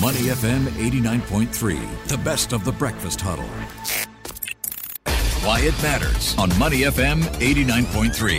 Money FM 89.3, the best of the breakfast huddle. Why it matters on Money FM 89.3.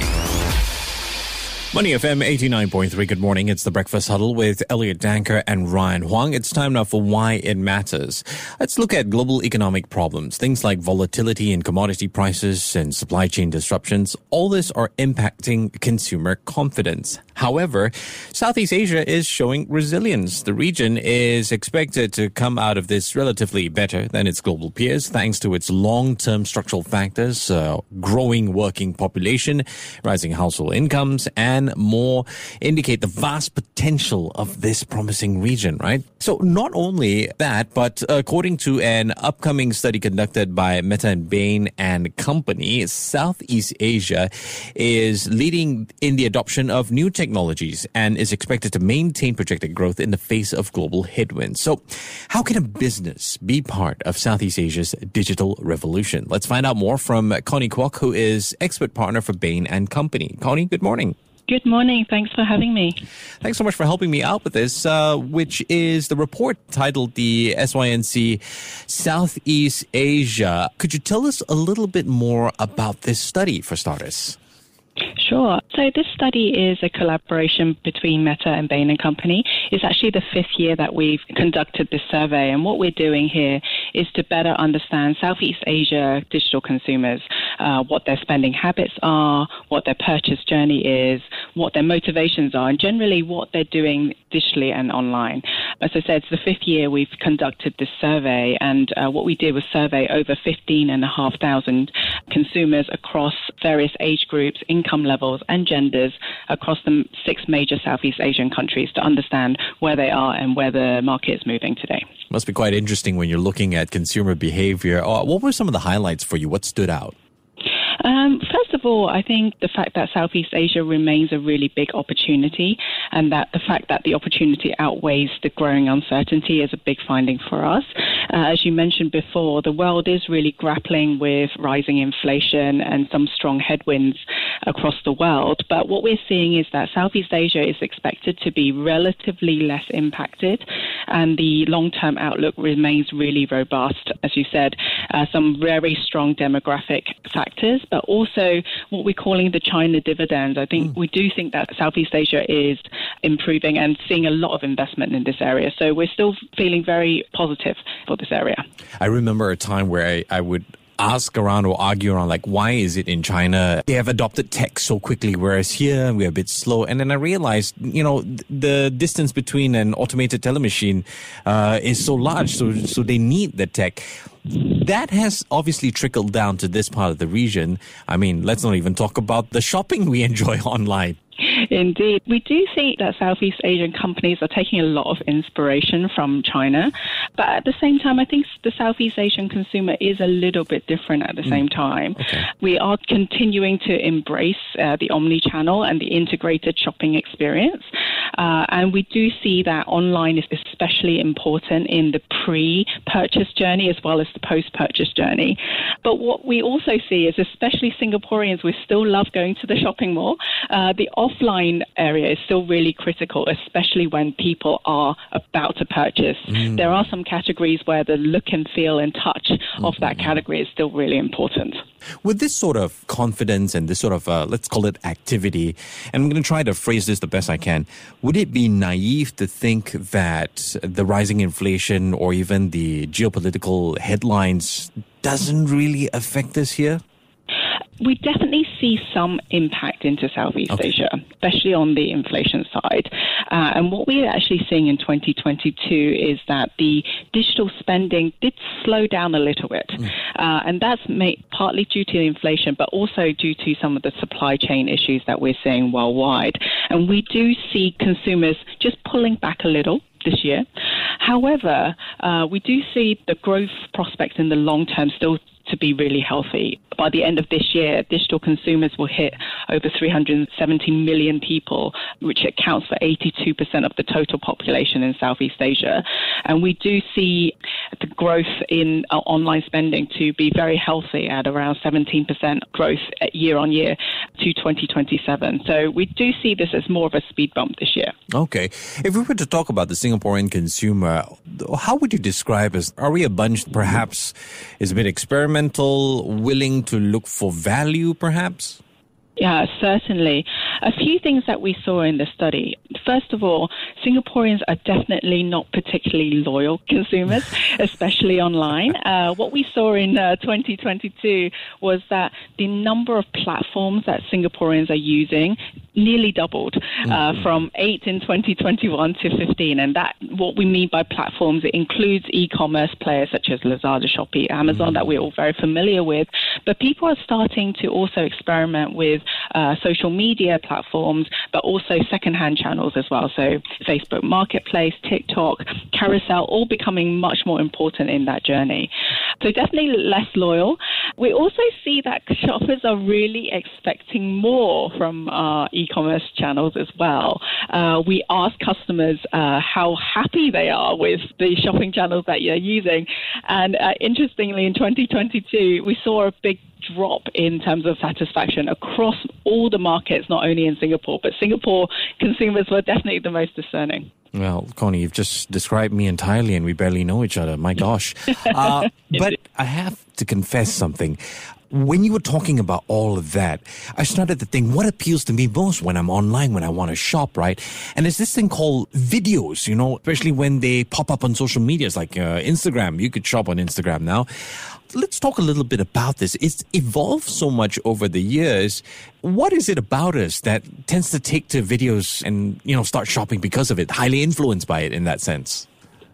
Money FM 89.3. Good morning. It's the Breakfast Huddle with Elliot Danker and Ryan Huang. It's time now for Why It Matters. Let's look at global economic problems. Things like volatility in commodity prices and supply chain disruptions. All this are impacting consumer confidence. However, Southeast Asia is showing resilience. The region is expected to come out of this relatively better than its global peers thanks to its long-term structural factors, uh, growing working population, rising household incomes, and more indicate the vast potential of this promising region, right? So not only that, but according to an upcoming study conducted by Meta and Bain and Company, Southeast Asia is leading in the adoption of new technology technologies and is expected to maintain projected growth in the face of global headwinds. So, how can a business be part of Southeast Asia's digital revolution? Let's find out more from Connie Kwok, who is expert partner for Bain and Company. Connie, good morning. Good morning. Thanks for having me. Thanks so much for helping me out with this, uh, which is the report titled the SYNC Southeast Asia. Could you tell us a little bit more about this study for starters? Sure. So this study is a collaboration between Meta and Bain and Company. It's actually the fifth year that we've conducted this survey, and what we're doing here is to better understand Southeast Asia digital consumers, uh, what their spending habits are, what their purchase journey is, what their motivations are, and generally what they're doing digitally and online. As I said, it's the fifth year we've conducted this survey, and uh, what we did was survey over 15,500 consumers across various age groups, income levels, and genders across the six major Southeast Asian countries to understand where they are and where the market is moving today. Must be quite interesting when you're looking at consumer behavior. Uh, what were some of the highlights for you? What stood out? Um, first of all, I think the fact that Southeast Asia remains a really big opportunity, and that the fact that the opportunity outweighs the growing uncertainty is a big finding for us. Uh, as you mentioned before, the world is really grappling with rising inflation and some strong headwinds across the world. But what we're seeing is that Southeast Asia is expected to be relatively less impacted, and the long term outlook remains really robust. As you said, uh, some very strong demographic factors, but also what we're calling the China dividend. I think mm. we do think that Southeast Asia is improving and seeing a lot of investment in this area. So we're still feeling very positive for this area. I remember a time where I, I would ask around or argue around like why is it in China they have adopted tech so quickly whereas here we're a bit slow? And then I realized you know the distance between an automated teller machine uh, is so large so so they need the tech. That has obviously trickled down to this part of the region. I mean let's not even talk about the shopping we enjoy online Indeed. We do see that Southeast Asian companies are taking a lot of inspiration from China. But at the same time, I think the Southeast Asian consumer is a little bit different at the mm. same time. Okay. We are continuing to embrace uh, the omni channel and the integrated shopping experience. Uh, and we do see that online is especially important in the pre purchase journey as well as the post purchase journey. But what we also see is, especially Singaporeans, we still love going to the shopping mall. Uh, the offline area is still really critical, especially when people are about to purchase. Mm. There are some categories where the look and feel and touch mm-hmm. of that mm-hmm. category is still really important. With this sort of confidence and this sort of, uh, let's call it activity, and I'm going to try to phrase this the best I can, would it be naive to think that the rising inflation or even the geopolitical headlines doesn't really affect us here? We definitely see some impact into Southeast okay. Asia, especially on the inflation side. Uh, and what we're actually seeing in 2022 is that the digital spending did slow down a little bit. Mm. Uh, and that's made, partly due to inflation, but also due to some of the supply chain issues that we're seeing worldwide. And we do see consumers just pulling back a little this year. However, uh, we do see the growth prospects in the long term still to be really healthy. By the end of this year, digital consumers will hit over 370 million people, which accounts for 82% of the total population in Southeast Asia. And we do see the growth in uh, online spending to be very healthy at around 17% growth year on year to 2027. So we do see this as more of a speed bump this year. Okay. If we were to talk about the Singaporean consumer, how would you describe us? Are we a bunch perhaps is a bit experimental, willing to look for value perhaps? Yeah, certainly. A few things that we saw in the study. First of all, Singaporeans are definitely not particularly loyal consumers, especially online. Uh, what we saw in uh, 2022 was that the number of platforms that Singaporeans are using nearly doubled uh, mm-hmm. from 8 in 2021 to 15. And that, what we mean by platforms, it includes e-commerce players such as Lazada, Shopee, Amazon mm-hmm. that we're all very familiar with. But people are starting to also experiment with uh, social media platforms, but also secondhand channels as well. So Facebook Marketplace, TikTok, Carousell, all becoming much more important in that journey. So definitely less loyal. We also see that shoppers are really expecting more from our e-commerce channels as well. Uh, we ask customers uh, how happy they are with the shopping channels that you're using, and uh, interestingly, in 2022, we saw a big drop in terms of satisfaction across all the markets, not only in Singapore, but Singapore consumers were definitely the most discerning. Well, Connie, you've just described me entirely and we barely know each other. My gosh. Uh, but I have to confess something. When you were talking about all of that, I started to think what appeals to me most when I'm online, when I want to shop, right? And there's this thing called videos, you know, especially when they pop up on social medias like uh, Instagram. You could shop on Instagram now let's talk a little bit about this. It's evolved so much over the years. What is it about us that tends to take to videos and, you know, start shopping because of it, highly influenced by it in that sense?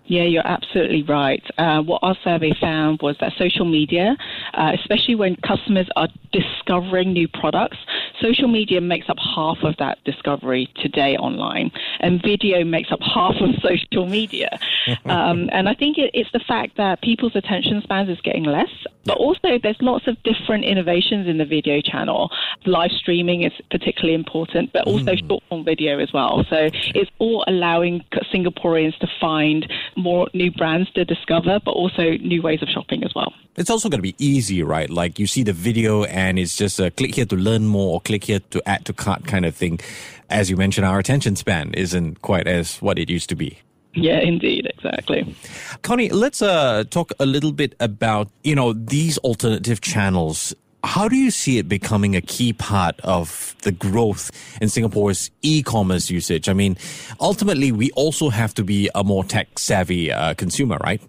Yeah, you're absolutely right. Uh, what our survey found was that social media, uh, especially when customers are discovering new products, social media makes up half of that discovery today online, and video makes up half of social media. um, and I think it, it's the fact that people's attention spans is getting less, but also there's lots of different innovations in the video channel. Live streaming is particularly important, but also mm. short form video as well. So it's all allowing Singaporeans to find more new brands to discover, but also new ways of shopping as well. It's also going to be easy, right? Like you see the video and it's just a click here to learn more or click here to add to cart kind of thing. As you mentioned, our attention span isn't quite as what it used to be. Yeah, indeed, exactly. Connie, let's uh, talk a little bit about you know these alternative channels how do you see it becoming a key part of the growth in Singapore's e-commerce usage? I mean, ultimately, we also have to be a more tech savvy uh, consumer, right?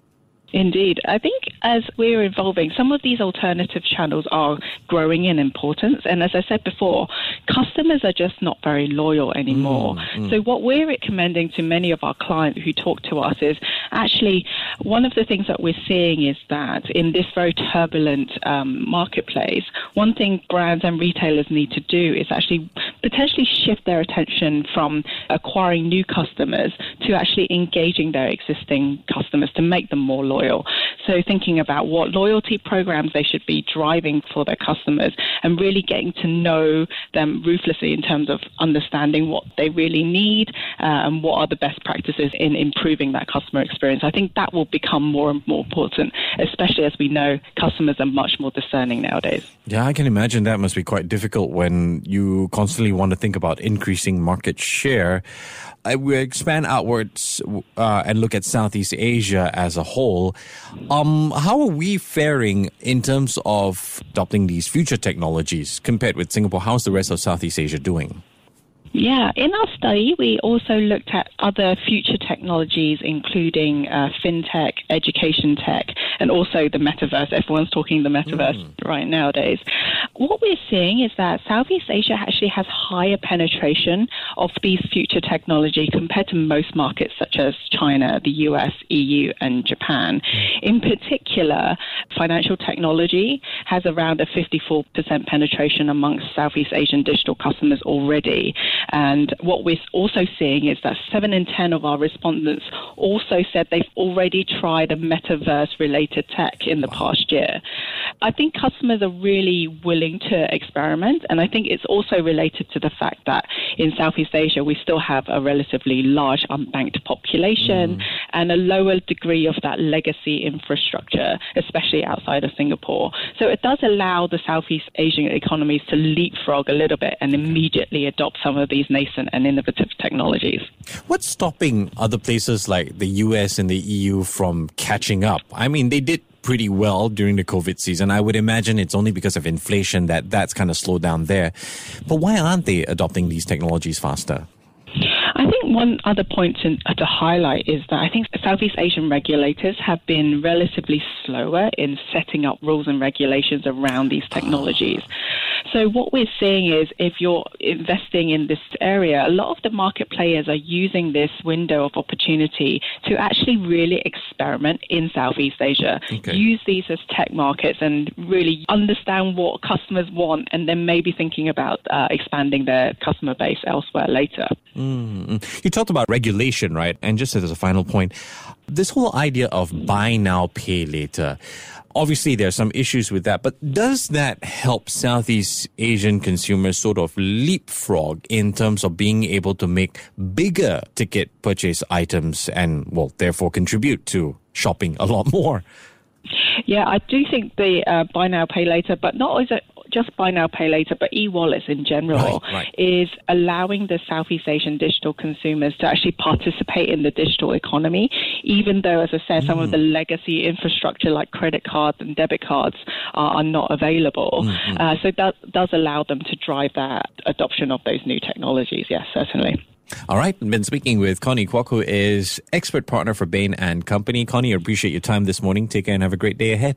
Indeed. I think as we're evolving, some of these alternative channels are growing in importance. And as I said before, customers are just not very loyal anymore. Mm, mm. So, what we're recommending to many of our clients who talk to us is actually one of the things that we're seeing is that in this very turbulent um, marketplace, one thing brands and retailers need to do is actually potentially shift their attention from acquiring new customers to actually engaging their existing customers to make them more loyal. So thinking about what loyalty programs they should be driving for their customers and really getting to know them ruthlessly in terms of understanding what they really need and what are the best practices in improving that customer experience. I think that will become more and more important, especially as we know customers are much more discerning nowadays. Yeah, I can imagine that must be quite difficult when you constantly want to think about increasing market share. Uh, we expand outwards uh, and look at Southeast Asia as a whole. Um, how are we faring in terms of adopting these future technologies compared with Singapore? How's the rest of Southeast Asia doing? Yeah, in our study, we also looked at other future technologies, including uh, fintech, education tech, and also the metaverse. Everyone's talking the metaverse mm. right nowadays. What we're seeing is that Southeast Asia actually has higher penetration of these future technology compared to most markets such as China, the US, EU, and Japan. Mm. In particular, financial technology has around a 54% penetration amongst Southeast Asian digital customers already. And what we're also seeing is that seven in 10 of our respondents also said they've already tried a metaverse related tech in the wow. past year. I think customers are really willing to experiment. And I think it's also related to the fact that in Southeast Asia, we still have a relatively large unbanked population. Mm. and a lower degree of that legacy infrastructure, especially outside of Singapore. So it does allow the Southeast Asian economies to leapfrog a little bit and immediately adopt some of these nascent and innovative technologies. What's stopping other places like the US and the EU from catching up? I mean, they did pretty well during the COVID season. I would imagine it's only because of inflation that that's kind of slowed down there. But why aren't they adopting these technologies faster? I think one other point to, to, highlight is that I think Southeast Asian regulators have been relatively slower in setting up rules and regulations around these ah. technologies. So what we're seeing is if you're investing in this area, a lot of the market players are using this window of opportunity to actually really experiment in Southeast Asia, okay. use these as tech markets and really understand what customers want and then maybe thinking about uh, expanding their customer base elsewhere later. Mm-hmm. You talked about regulation, right? And just as a final point, this whole idea of buy now, pay later obviously there are some issues with that, but does that help Southeast Asian consumers sort of leapfrog in terms of being able to make bigger ticket purchase items and, well, therefore contribute to shopping a lot more? Yeah, I do think the uh, buy now, pay later, but not just buy now, pay later, but e-wallets in general right, right. is allowing the Southeast Asian digital consumers to actually participate in the digital economy, even though, as I said, mm. some of the mm. legacy infrastructure like credit cards and debit cards are, are not available. Mm-hmm. Uh, so that does allow them to drive that adoption of those new technologies. Yes, certainly. All right, I've been speaking with Connie Kwok, who is expert partner for Bain and Company. Connie, I appreciate your time this morning. Take care and have a great day ahead.